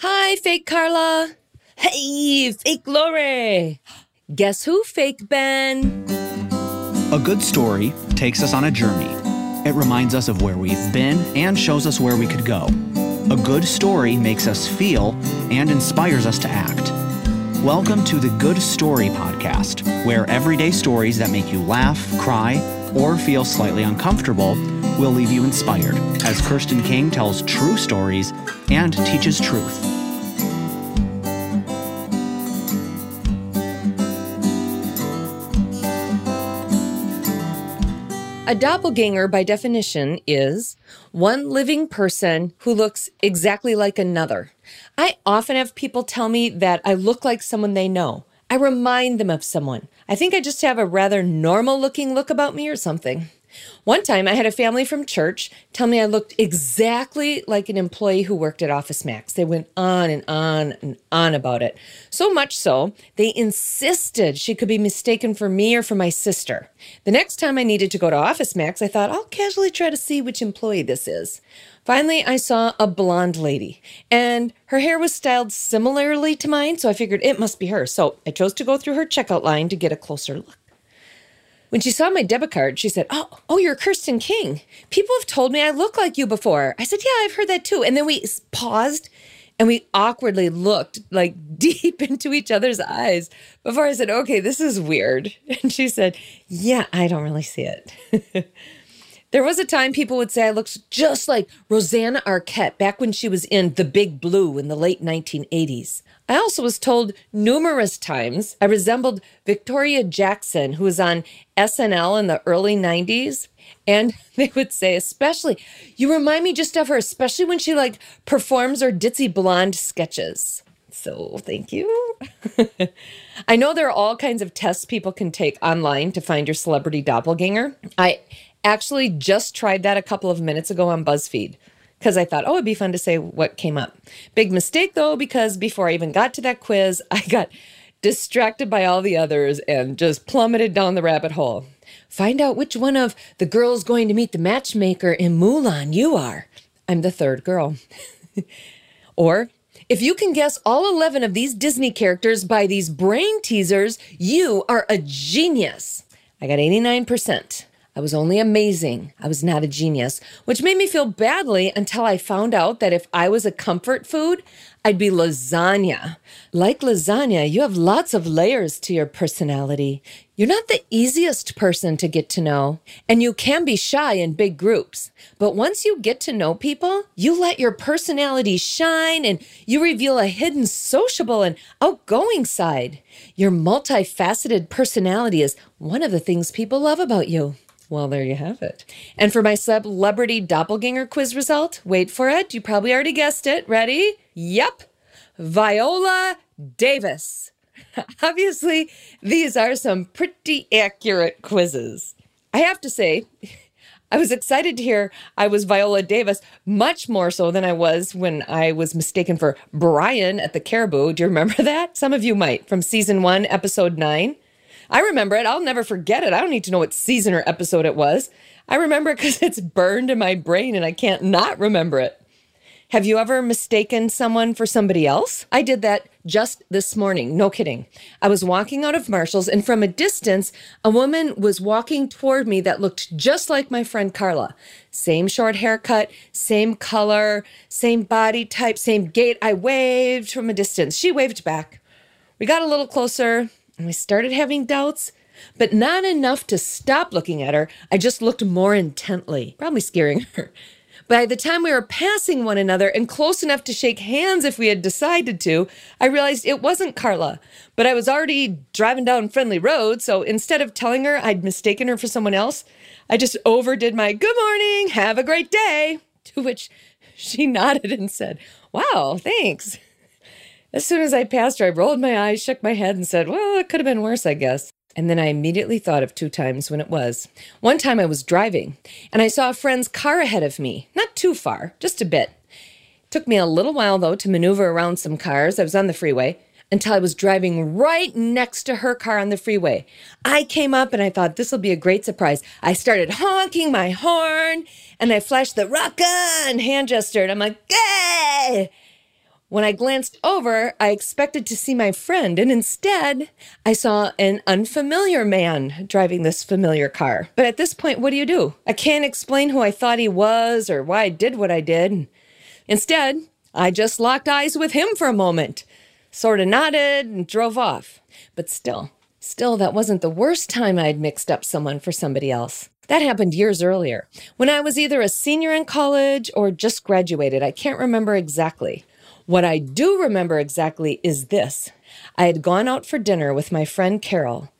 Hi, fake Carla. Hey, fake Lori. Guess who, fake Ben? A good story takes us on a journey. It reminds us of where we've been and shows us where we could go. A good story makes us feel and inspires us to act. Welcome to the Good Story Podcast, where everyday stories that make you laugh, cry, or feel slightly uncomfortable will leave you inspired as Kirsten King tells true stories and teaches truth. A doppelganger, by definition, is one living person who looks exactly like another. I often have people tell me that I look like someone they know. I remind them of someone. I think I just have a rather normal looking look about me or something. One time I had a family from church tell me I looked exactly like an employee who worked at Office Max. They went on and on and on about it. So much so, they insisted she could be mistaken for me or for my sister. The next time I needed to go to Office Max, I thought I'll casually try to see which employee this is. Finally, I saw a blonde lady, and her hair was styled similarly to mine, so I figured it must be her. So I chose to go through her checkout line to get a closer look. When she saw my debit card, she said, Oh, oh, you're Kirsten King. People have told me I look like you before. I said, Yeah, I've heard that too. And then we paused and we awkwardly looked like deep into each other's eyes before I said, Okay, this is weird. And she said, Yeah, I don't really see it. There was a time people would say I looked just like Rosanna Arquette back when she was in The Big Blue in the late 1980s. I also was told numerous times I resembled Victoria Jackson, who was on SNL in the early 90s. And they would say, especially, you remind me just of her, especially when she like performs her ditzy blonde sketches. So thank you. I know there are all kinds of tests people can take online to find your celebrity doppelganger. I Actually, just tried that a couple of minutes ago on BuzzFeed because I thought, oh, it'd be fun to say what came up. Big mistake though, because before I even got to that quiz, I got distracted by all the others and just plummeted down the rabbit hole. Find out which one of the girls going to meet the matchmaker in Mulan you are. I'm the third girl. or if you can guess all 11 of these Disney characters by these brain teasers, you are a genius. I got 89%. I was only amazing. I was not a genius, which made me feel badly until I found out that if I was a comfort food, I'd be lasagna. Like lasagna, you have lots of layers to your personality. You're not the easiest person to get to know, and you can be shy in big groups. But once you get to know people, you let your personality shine and you reveal a hidden sociable and outgoing side. Your multifaceted personality is one of the things people love about you. Well, there you have it. And for my celebrity doppelganger quiz result, wait for it. You probably already guessed it. Ready? Yep. Viola Davis. Obviously, these are some pretty accurate quizzes. I have to say, I was excited to hear I was Viola Davis, much more so than I was when I was mistaken for Brian at the Caribou. Do you remember that? Some of you might from season one, episode nine. I remember it. I'll never forget it. I don't need to know what season or episode it was. I remember it because it's burned in my brain and I can't not remember it. Have you ever mistaken someone for somebody else? I did that just this morning. No kidding. I was walking out of Marshall's, and from a distance, a woman was walking toward me that looked just like my friend Carla. Same short haircut, same color, same body type, same gait. I waved from a distance. She waved back. We got a little closer. And I started having doubts, but not enough to stop looking at her. I just looked more intently, probably scaring her. By the time we were passing one another and close enough to shake hands if we had decided to, I realized it wasn't Carla. But I was already driving down Friendly Road, so instead of telling her I'd mistaken her for someone else, I just overdid my good morning, have a great day. To which she nodded and said, Wow, thanks. As soon as I passed her, I rolled my eyes, shook my head, and said, Well, it could have been worse, I guess. And then I immediately thought of two times when it was. One time I was driving, and I saw a friend's car ahead of me, not too far, just a bit. It took me a little while, though, to maneuver around some cars. I was on the freeway until I was driving right next to her car on the freeway. I came up and I thought this will be a great surprise. I started honking my horn and I flashed the rock on hand gesture and I'm like, hey! When I glanced over, I expected to see my friend, and instead, I saw an unfamiliar man driving this familiar car. But at this point, what do you do? I can't explain who I thought he was or why I did what I did. Instead, I just locked eyes with him for a moment, sort of nodded, and drove off. But still, still, that wasn't the worst time I'd mixed up someone for somebody else. That happened years earlier, when I was either a senior in college or just graduated. I can't remember exactly. What I do remember exactly is this I had gone out for dinner with my friend Carol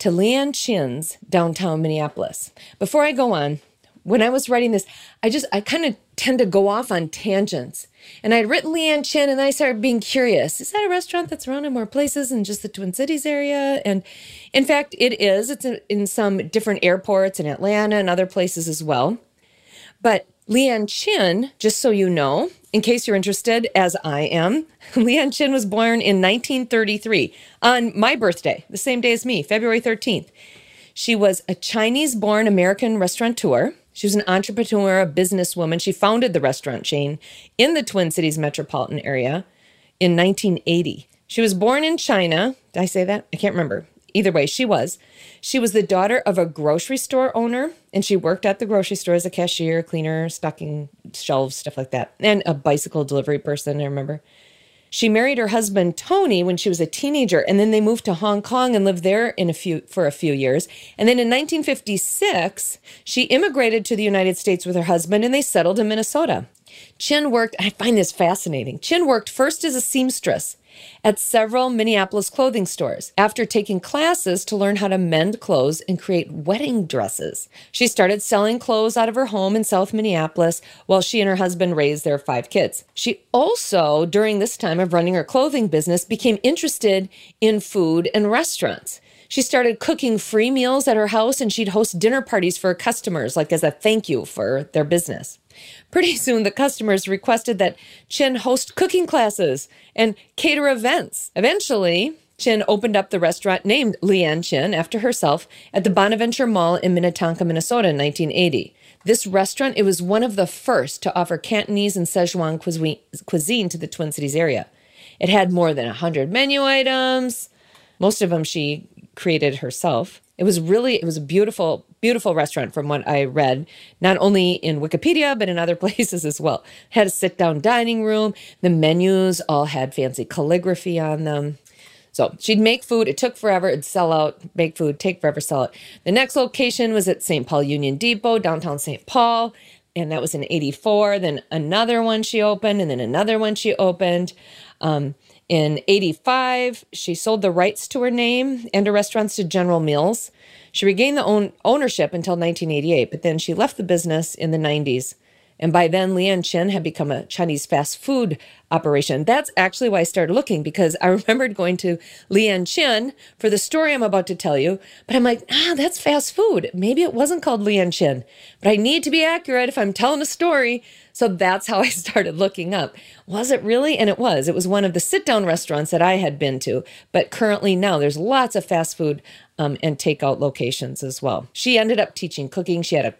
to Leeann Chin's downtown Minneapolis. Before I go on, when I was writing this, I just, I kind of tend to go off on tangents. And I'd written Leeann Chin and I started being curious. Is that a restaurant that's around in more places than just the Twin Cities area? And in fact, it is. It's in some different airports in Atlanta and other places as well. But Leeann Chin, just so you know, in case you're interested, as I am, Leeann Chin was born in 1933 on my birthday, the same day as me, February 13th. She was a Chinese born American restaurateur. She was an entrepreneur, a businesswoman. She founded the restaurant chain in the Twin Cities metropolitan area in 1980. She was born in China. Did I say that? I can't remember. Either way, she was. She was the daughter of a grocery store owner, and she worked at the grocery store as a cashier, cleaner, stocking shelves, stuff like that, and a bicycle delivery person, I remember. She married her husband Tony when she was a teenager, and then they moved to Hong Kong and lived there in a few for a few years. And then in 1956, she immigrated to the United States with her husband, and they settled in Minnesota. Chin worked. I find this fascinating. Chin worked first as a seamstress at several Minneapolis clothing stores after taking classes to learn how to mend clothes and create wedding dresses. She started selling clothes out of her home in South Minneapolis while she and her husband raised their five kids. She also, during this time of running her clothing business, became interested in food and restaurants. She started cooking free meals at her house and she'd host dinner parties for her customers, like as a thank you for their business. Pretty soon, the customers requested that Chin host cooking classes and cater events. Eventually, Chin opened up the restaurant named Leeann Chin after herself at the Bonaventure Mall in Minnetonka, Minnesota in 1980. This restaurant, it was one of the first to offer Cantonese and Szechuan cuisine to the Twin Cities area. It had more than 100 menu items. Most of them she created herself. It was really, it was a beautiful, beautiful restaurant from what I read, not only in Wikipedia, but in other places as well. Had a sit down dining room. The menus all had fancy calligraphy on them. So she'd make food. It took forever. It'd sell out, make food, take forever, sell it. The next location was at St. Paul Union Depot, downtown St. Paul. And that was in 84. Then another one she opened, and then another one she opened. Um, in 85, she sold the rights to her name and her restaurants to General Mills. She regained the own ownership until 1988, but then she left the business in the 90s and by then, Leeann Chin had become a Chinese fast food operation. That's actually why I started looking because I remembered going to Leeann Chin for the story I'm about to tell you. But I'm like, ah, that's fast food. Maybe it wasn't called Leeann Chin, but I need to be accurate if I'm telling a story. So that's how I started looking up. Was it really? And it was. It was one of the sit down restaurants that I had been to. But currently now there's lots of fast food um, and takeout locations as well. She ended up teaching cooking. She had a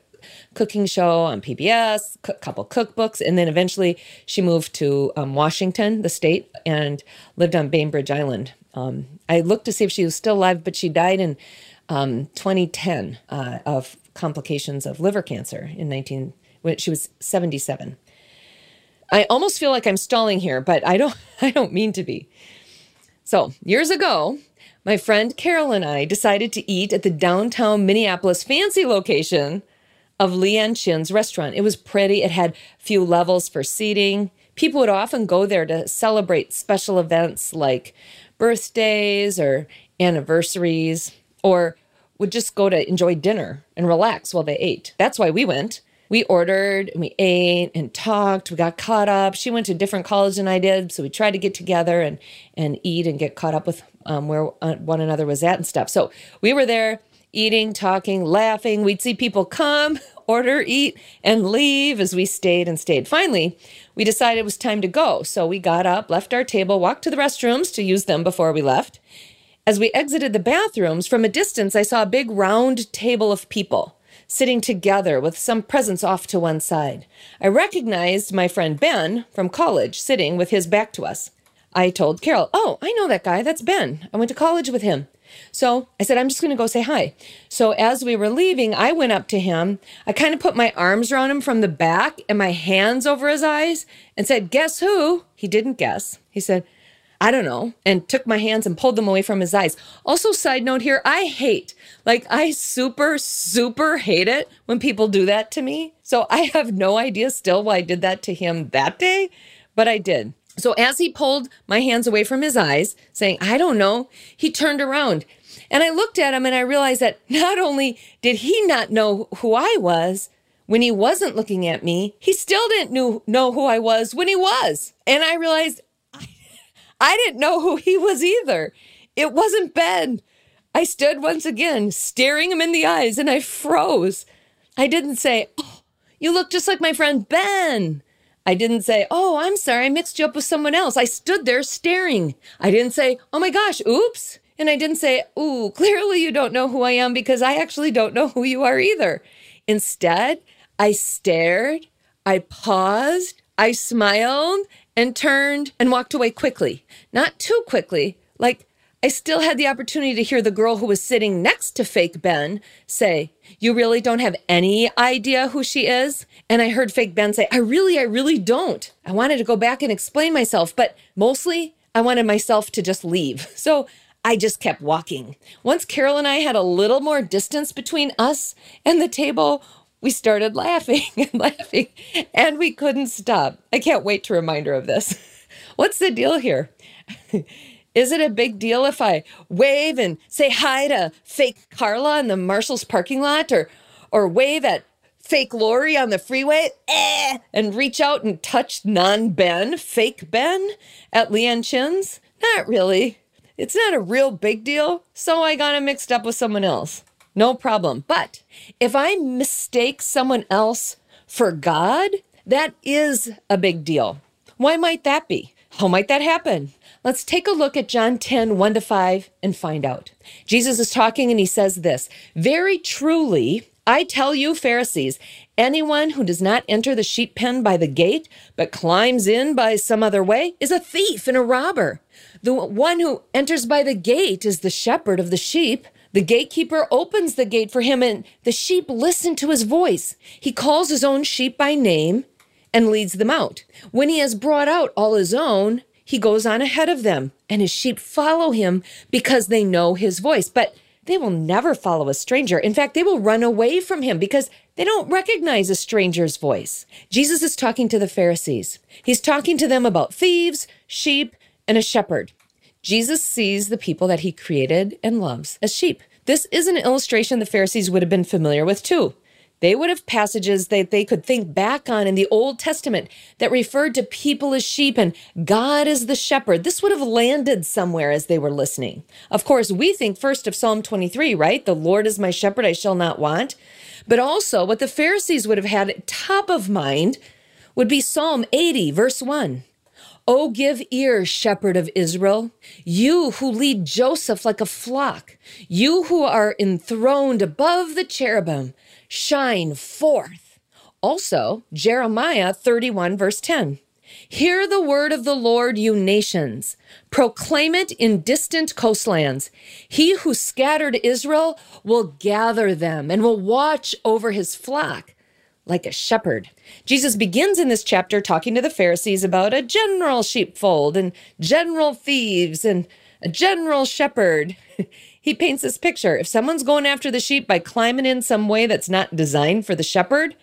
cooking show on PBS, a couple cookbooks, and then eventually she moved to um, Washington, the state, and lived on Bainbridge Island. Um, I looked to see if she was still alive, but she died in um, 2010 uh, of complications of liver cancer in 19 when she was 77. I almost feel like I'm stalling here, but I don't I don't mean to be. So, years ago, my friend Carol and I decided to eat at the downtown Minneapolis fancy location of Leeann Chin's restaurant. It was pretty, it had few levels for seating. People would often go there to celebrate special events like birthdays or anniversaries, or would just go to enjoy dinner and relax while they ate. That's why we went. We ordered and we ate and talked. We got caught up. She went to a different college than I did, so we tried to get together and and eat and get caught up with um, where uh, one another was at and stuff. So we were there eating, talking, laughing. We'd see people come, order, eat, and leave as we stayed and stayed. Finally, we decided it was time to go. So we got up, left our table, walked to the restrooms to use them before we left. As we exited the bathrooms, from a distance, I saw a big round table of people sitting together with some presents off to one side. I recognized my friend Ben from college sitting with his back to us. I told Carol, Oh, I know that guy. That's Ben. I went to college with him. So I said, I'm just going to go say hi. So as we were leaving, I went up to him. I kind of put my arms around him from the back and my hands over his eyes and said, Guess who? He didn't guess. He said, I don't know, and took my hands and pulled them away from his eyes. Also, side note here, I hate, like, I super, super hate it when people do that to me. So I have no idea still why I did that to him that day, but I did. So as he pulled my hands away from his eyes, saying, I don't know, he turned around. And I looked at him and I realized that not only did he not know who I was when he wasn't looking at me, he still didn't knew, know who I was when he was. And I realized I, I didn't know who he was either. It wasn't Ben. I stood once again, staring him in the eyes, and I froze. I didn't say, Oh, you look just like my friend Ben. I didn't say, Oh, I'm sorry, I mixed you up with someone else. I stood there staring. I didn't say, Oh my gosh, oops. And I didn't say, Ooh, clearly you don't know who I am because I actually don't know who you are either. Instead, I stared, I paused, I smiled, and turned and walked away quickly. Not too quickly, like I still had the opportunity to hear the girl who was sitting next to fake Ben say, You really don't have any idea who she is? And I heard fake Ben say, I really, I really don't. I wanted to go back and explain myself, but mostly I wanted myself to just leave. So I just kept walking. Once Carol and I had a little more distance between us and the table, we started laughing and laughing, and we couldn't stop. I can't wait to remind her of this. What's the deal here? Is it a big deal if I wave and say hi to fake Carla in the Marshall's parking lot or or wave at fake Lori on the freeway eh, and reach out and touch non Ben, fake Ben at Leeann Chin's? Not really. It's not a real big deal, so I got it mixed up with someone else. No problem. But if I mistake someone else for God, that is a big deal. Why might that be? How might that happen? Let's take a look at John 10, 1 to 5 and find out. Jesus is talking and he says this Very truly, I tell you, Pharisees, anyone who does not enter the sheep pen by the gate, but climbs in by some other way, is a thief and a robber. The one who enters by the gate is the shepherd of the sheep. The gatekeeper opens the gate for him, and the sheep listen to his voice. He calls his own sheep by name and leads them out. When he has brought out all his own, he goes on ahead of them, and his sheep follow him because they know his voice. But they will never follow a stranger. In fact, they will run away from him because they don't recognize a stranger's voice. Jesus is talking to the Pharisees. He's talking to them about thieves, sheep, and a shepherd. Jesus sees the people that he created and loves as sheep. This is an illustration the Pharisees would have been familiar with too. They would have passages that they could think back on in the Old Testament that referred to people as sheep and God as the shepherd. This would have landed somewhere as they were listening. Of course, we think first of Psalm 23, right? The Lord is my shepherd, I shall not want. But also, what the Pharisees would have had top of mind would be Psalm 80, verse 1. Oh, give ear, shepherd of Israel, you who lead Joseph like a flock, you who are enthroned above the cherubim, shine forth. Also, Jeremiah 31, verse 10. Hear the word of the Lord, you nations. Proclaim it in distant coastlands. He who scattered Israel will gather them and will watch over his flock like a shepherd. Jesus begins in this chapter talking to the Pharisees about a general sheepfold and general thieves and a general shepherd. he paints this picture. If someone's going after the sheep by climbing in some way that's not designed for the shepherd,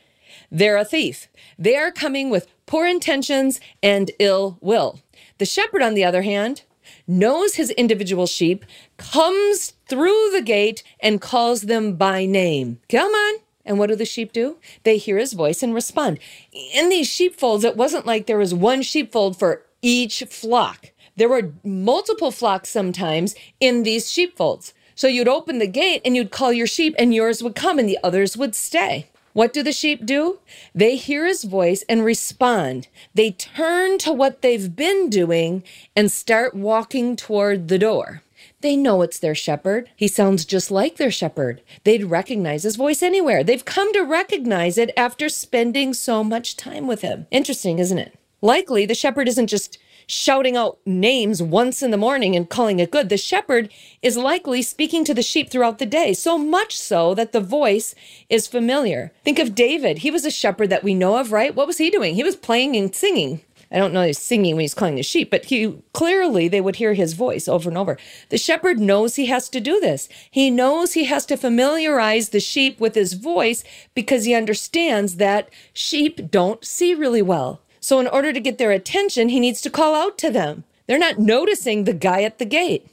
they're a thief. They are coming with poor intentions and ill will. The shepherd, on the other hand, knows his individual sheep, comes through the gate, and calls them by name. Come on, and what do the sheep do? They hear his voice and respond. In these sheepfolds, it wasn't like there was one sheepfold for each flock. There were multiple flocks sometimes in these sheepfolds. So you'd open the gate and you'd call your sheep, and yours would come and the others would stay. What do the sheep do? They hear his voice and respond. They turn to what they've been doing and start walking toward the door. They know it's their shepherd. He sounds just like their shepherd. They'd recognize his voice anywhere. They've come to recognize it after spending so much time with him. Interesting, isn't it? Likely, the shepherd isn't just shouting out names once in the morning and calling it good. The shepherd is likely speaking to the sheep throughout the day, so much so that the voice is familiar. Think of David. He was a shepherd that we know of, right? What was he doing? He was playing and singing. I don't know he's singing when he's calling the sheep, but he clearly they would hear his voice over and over. The shepherd knows he has to do this. He knows he has to familiarize the sheep with his voice because he understands that sheep don't see really well. So, in order to get their attention, he needs to call out to them. They're not noticing the guy at the gate.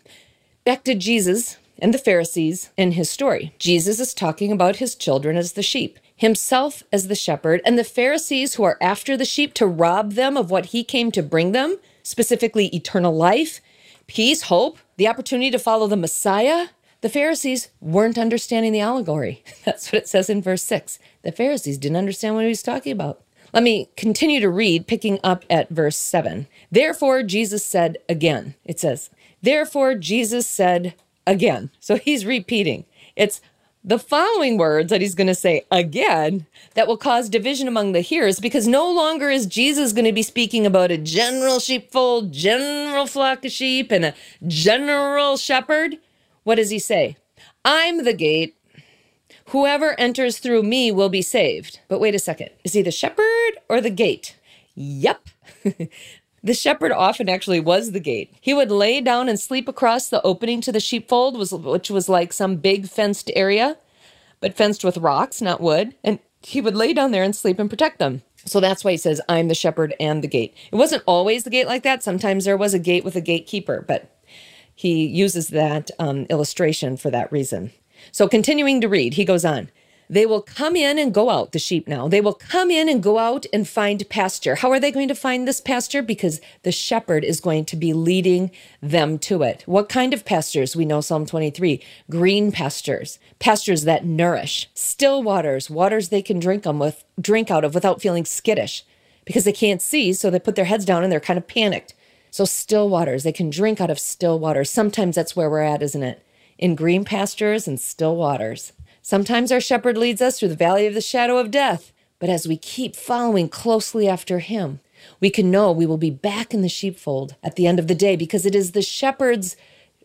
Back to Jesus and the Pharisees in his story. Jesus is talking about his children as the sheep, himself as the shepherd, and the Pharisees who are after the sheep to rob them of what he came to bring them, specifically eternal life, peace, hope, the opportunity to follow the Messiah. The Pharisees weren't understanding the allegory. That's what it says in verse 6. The Pharisees didn't understand what he was talking about. Let me continue to read, picking up at verse 7. Therefore, Jesus said again, it says, Therefore, Jesus said again. So he's repeating. It's the following words that he's going to say again that will cause division among the hearers because no longer is Jesus going to be speaking about a general sheepfold, general flock of sheep, and a general shepherd. What does he say? I'm the gate. Whoever enters through me will be saved. But wait a second. Is he the shepherd or the gate? Yep. the shepherd often actually was the gate. He would lay down and sleep across the opening to the sheepfold, which was like some big fenced area, but fenced with rocks, not wood. And he would lay down there and sleep and protect them. So that's why he says, I'm the shepherd and the gate. It wasn't always the gate like that. Sometimes there was a gate with a gatekeeper, but he uses that um, illustration for that reason. So, continuing to read, he goes on. They will come in and go out, the sheep now. They will come in and go out and find pasture. How are they going to find this pasture? Because the shepherd is going to be leading them to it. What kind of pastures? We know Psalm 23 green pastures, pastures that nourish, still waters, waters they can drink them with, drink out of without feeling skittish because they can't see. So they put their heads down and they're kind of panicked. So, still waters, they can drink out of still waters. Sometimes that's where we're at, isn't it? In green pastures and still waters. Sometimes our shepherd leads us through the valley of the shadow of death, but as we keep following closely after him, we can know we will be back in the sheepfold at the end of the day because it is the shepherd's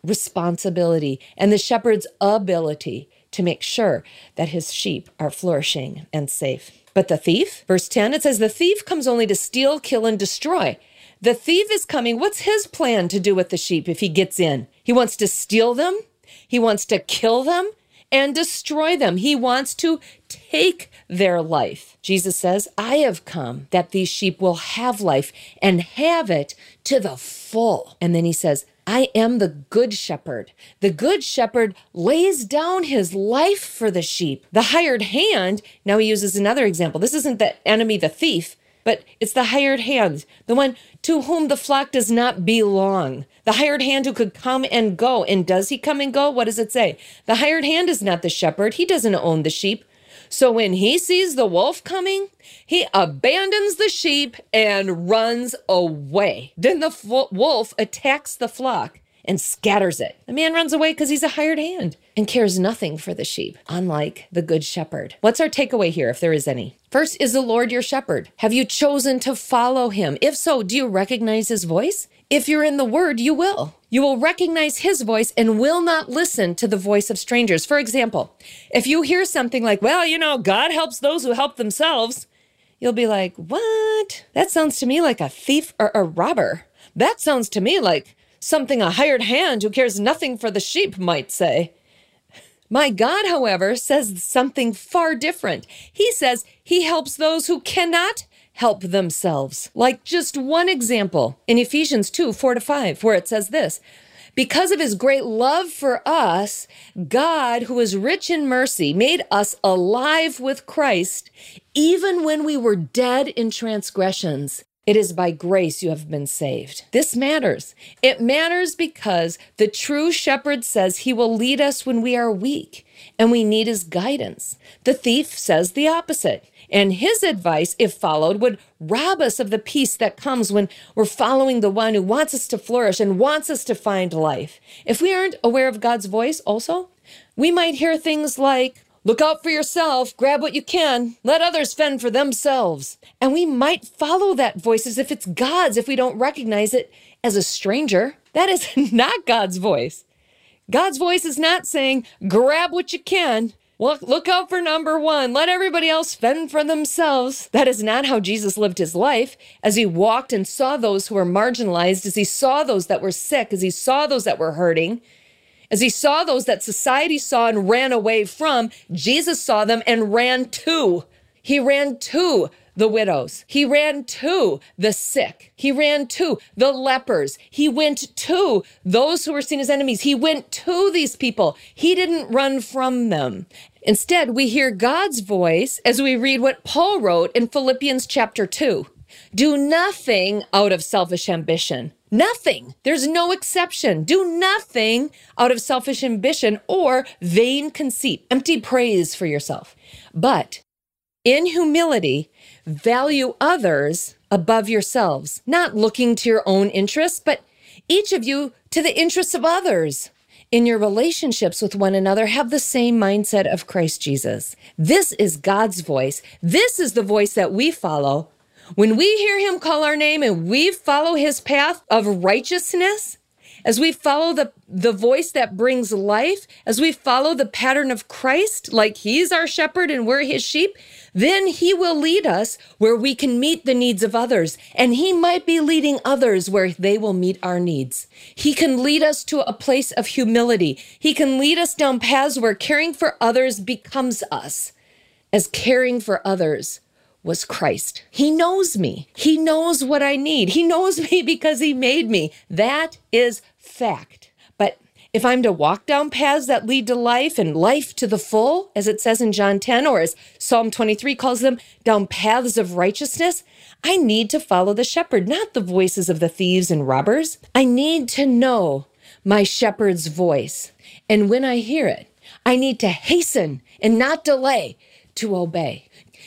responsibility and the shepherd's ability to make sure that his sheep are flourishing and safe. But the thief, verse 10, it says, The thief comes only to steal, kill, and destroy. The thief is coming. What's his plan to do with the sheep if he gets in? He wants to steal them, he wants to kill them and destroy them. He wants to take their life. Jesus says, I have come that these sheep will have life and have it to the full. And then he says, I am the good shepherd. The good shepherd lays down his life for the sheep. The hired hand, now he uses another example. This isn't the enemy, the thief but it's the hired hand, the one to whom the flock does not belong. The hired hand who could come and go. And does he come and go? What does it say? The hired hand is not the shepherd, he doesn't own the sheep. So when he sees the wolf coming, he abandons the sheep and runs away. Then the wolf attacks the flock and scatters it. The man runs away because he's a hired hand and cares nothing for the sheep, unlike the good shepherd. What's our takeaway here, if there is any? First, is the Lord your shepherd? Have you chosen to follow him? If so, do you recognize his voice? If you're in the word, you will. You will recognize his voice and will not listen to the voice of strangers. For example, if you hear something like, well, you know, God helps those who help themselves, you'll be like, what? That sounds to me like a thief or a robber. That sounds to me like something a hired hand who cares nothing for the sheep might say. My God, however, says something far different. He says he helps those who cannot help themselves. Like just one example in Ephesians 2 4 to 5, where it says this Because of his great love for us, God, who is rich in mercy, made us alive with Christ, even when we were dead in transgressions. It is by grace you have been saved. This matters. It matters because the true shepherd says he will lead us when we are weak and we need his guidance. The thief says the opposite. And his advice, if followed, would rob us of the peace that comes when we're following the one who wants us to flourish and wants us to find life. If we aren't aware of God's voice, also, we might hear things like, Look out for yourself, grab what you can, let others fend for themselves. And we might follow that voice as if it's God's if we don't recognize it as a stranger. That is not God's voice. God's voice is not saying, grab what you can. Look, look out for number one. Let everybody else fend for themselves. That is not how Jesus lived his life. As he walked and saw those who were marginalized, as he saw those that were sick, as he saw those that were hurting, as he saw those that society saw and ran away from, Jesus saw them and ran to. He ran to the widows. He ran to the sick. He ran to the lepers. He went to those who were seen as enemies. He went to these people. He didn't run from them. Instead, we hear God's voice as we read what Paul wrote in Philippians chapter 2. Do nothing out of selfish ambition Nothing. There's no exception. Do nothing out of selfish ambition or vain conceit, empty praise for yourself. But in humility, value others above yourselves, not looking to your own interests, but each of you to the interests of others. In your relationships with one another, have the same mindset of Christ Jesus. This is God's voice. This is the voice that we follow when we hear him call our name and we follow his path of righteousness, as we follow the, the voice that brings life, as we follow the pattern of Christ, like he's our shepherd and we're his sheep, then he will lead us where we can meet the needs of others. And he might be leading others where they will meet our needs. He can lead us to a place of humility. He can lead us down paths where caring for others becomes us, as caring for others was Christ. He knows me. He knows what I need. He knows me because he made me. That is fact. But if I'm to walk down paths that lead to life and life to the full, as it says in John 10, or as Psalm 23 calls them, down paths of righteousness, I need to follow the shepherd, not the voices of the thieves and robbers. I need to know my shepherd's voice. And when I hear it, I need to hasten and not delay to obey.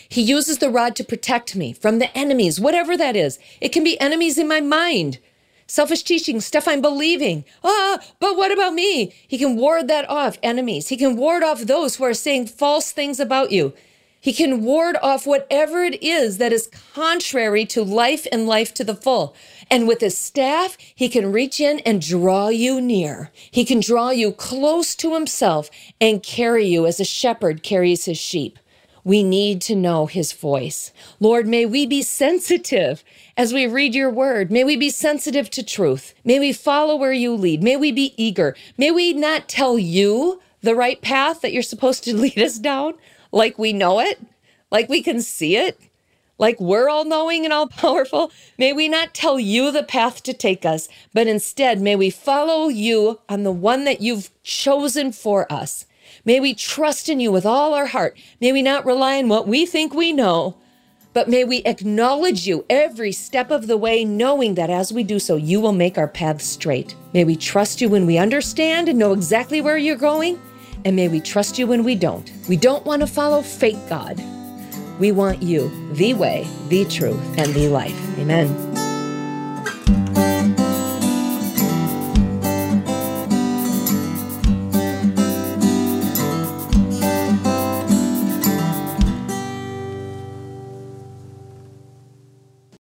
He uses the rod to protect me from the enemies, whatever that is. It can be enemies in my mind, selfish teaching, stuff I'm believing. Ah, but what about me? He can ward that off, enemies. He can ward off those who are saying false things about you. He can ward off whatever it is that is contrary to life and life to the full. And with his staff, he can reach in and draw you near. He can draw you close to himself and carry you as a shepherd carries his sheep. We need to know his voice. Lord, may we be sensitive as we read your word. May we be sensitive to truth. May we follow where you lead. May we be eager. May we not tell you the right path that you're supposed to lead us down like we know it, like we can see it, like we're all knowing and all powerful. May we not tell you the path to take us, but instead may we follow you on the one that you've chosen for us. May we trust in you with all our heart. May we not rely on what we think we know, but may we acknowledge you every step of the way, knowing that as we do so, you will make our paths straight. May we trust you when we understand and know exactly where you're going, and may we trust you when we don't. We don't want to follow fake God. We want you, the way, the truth, and the life. Amen.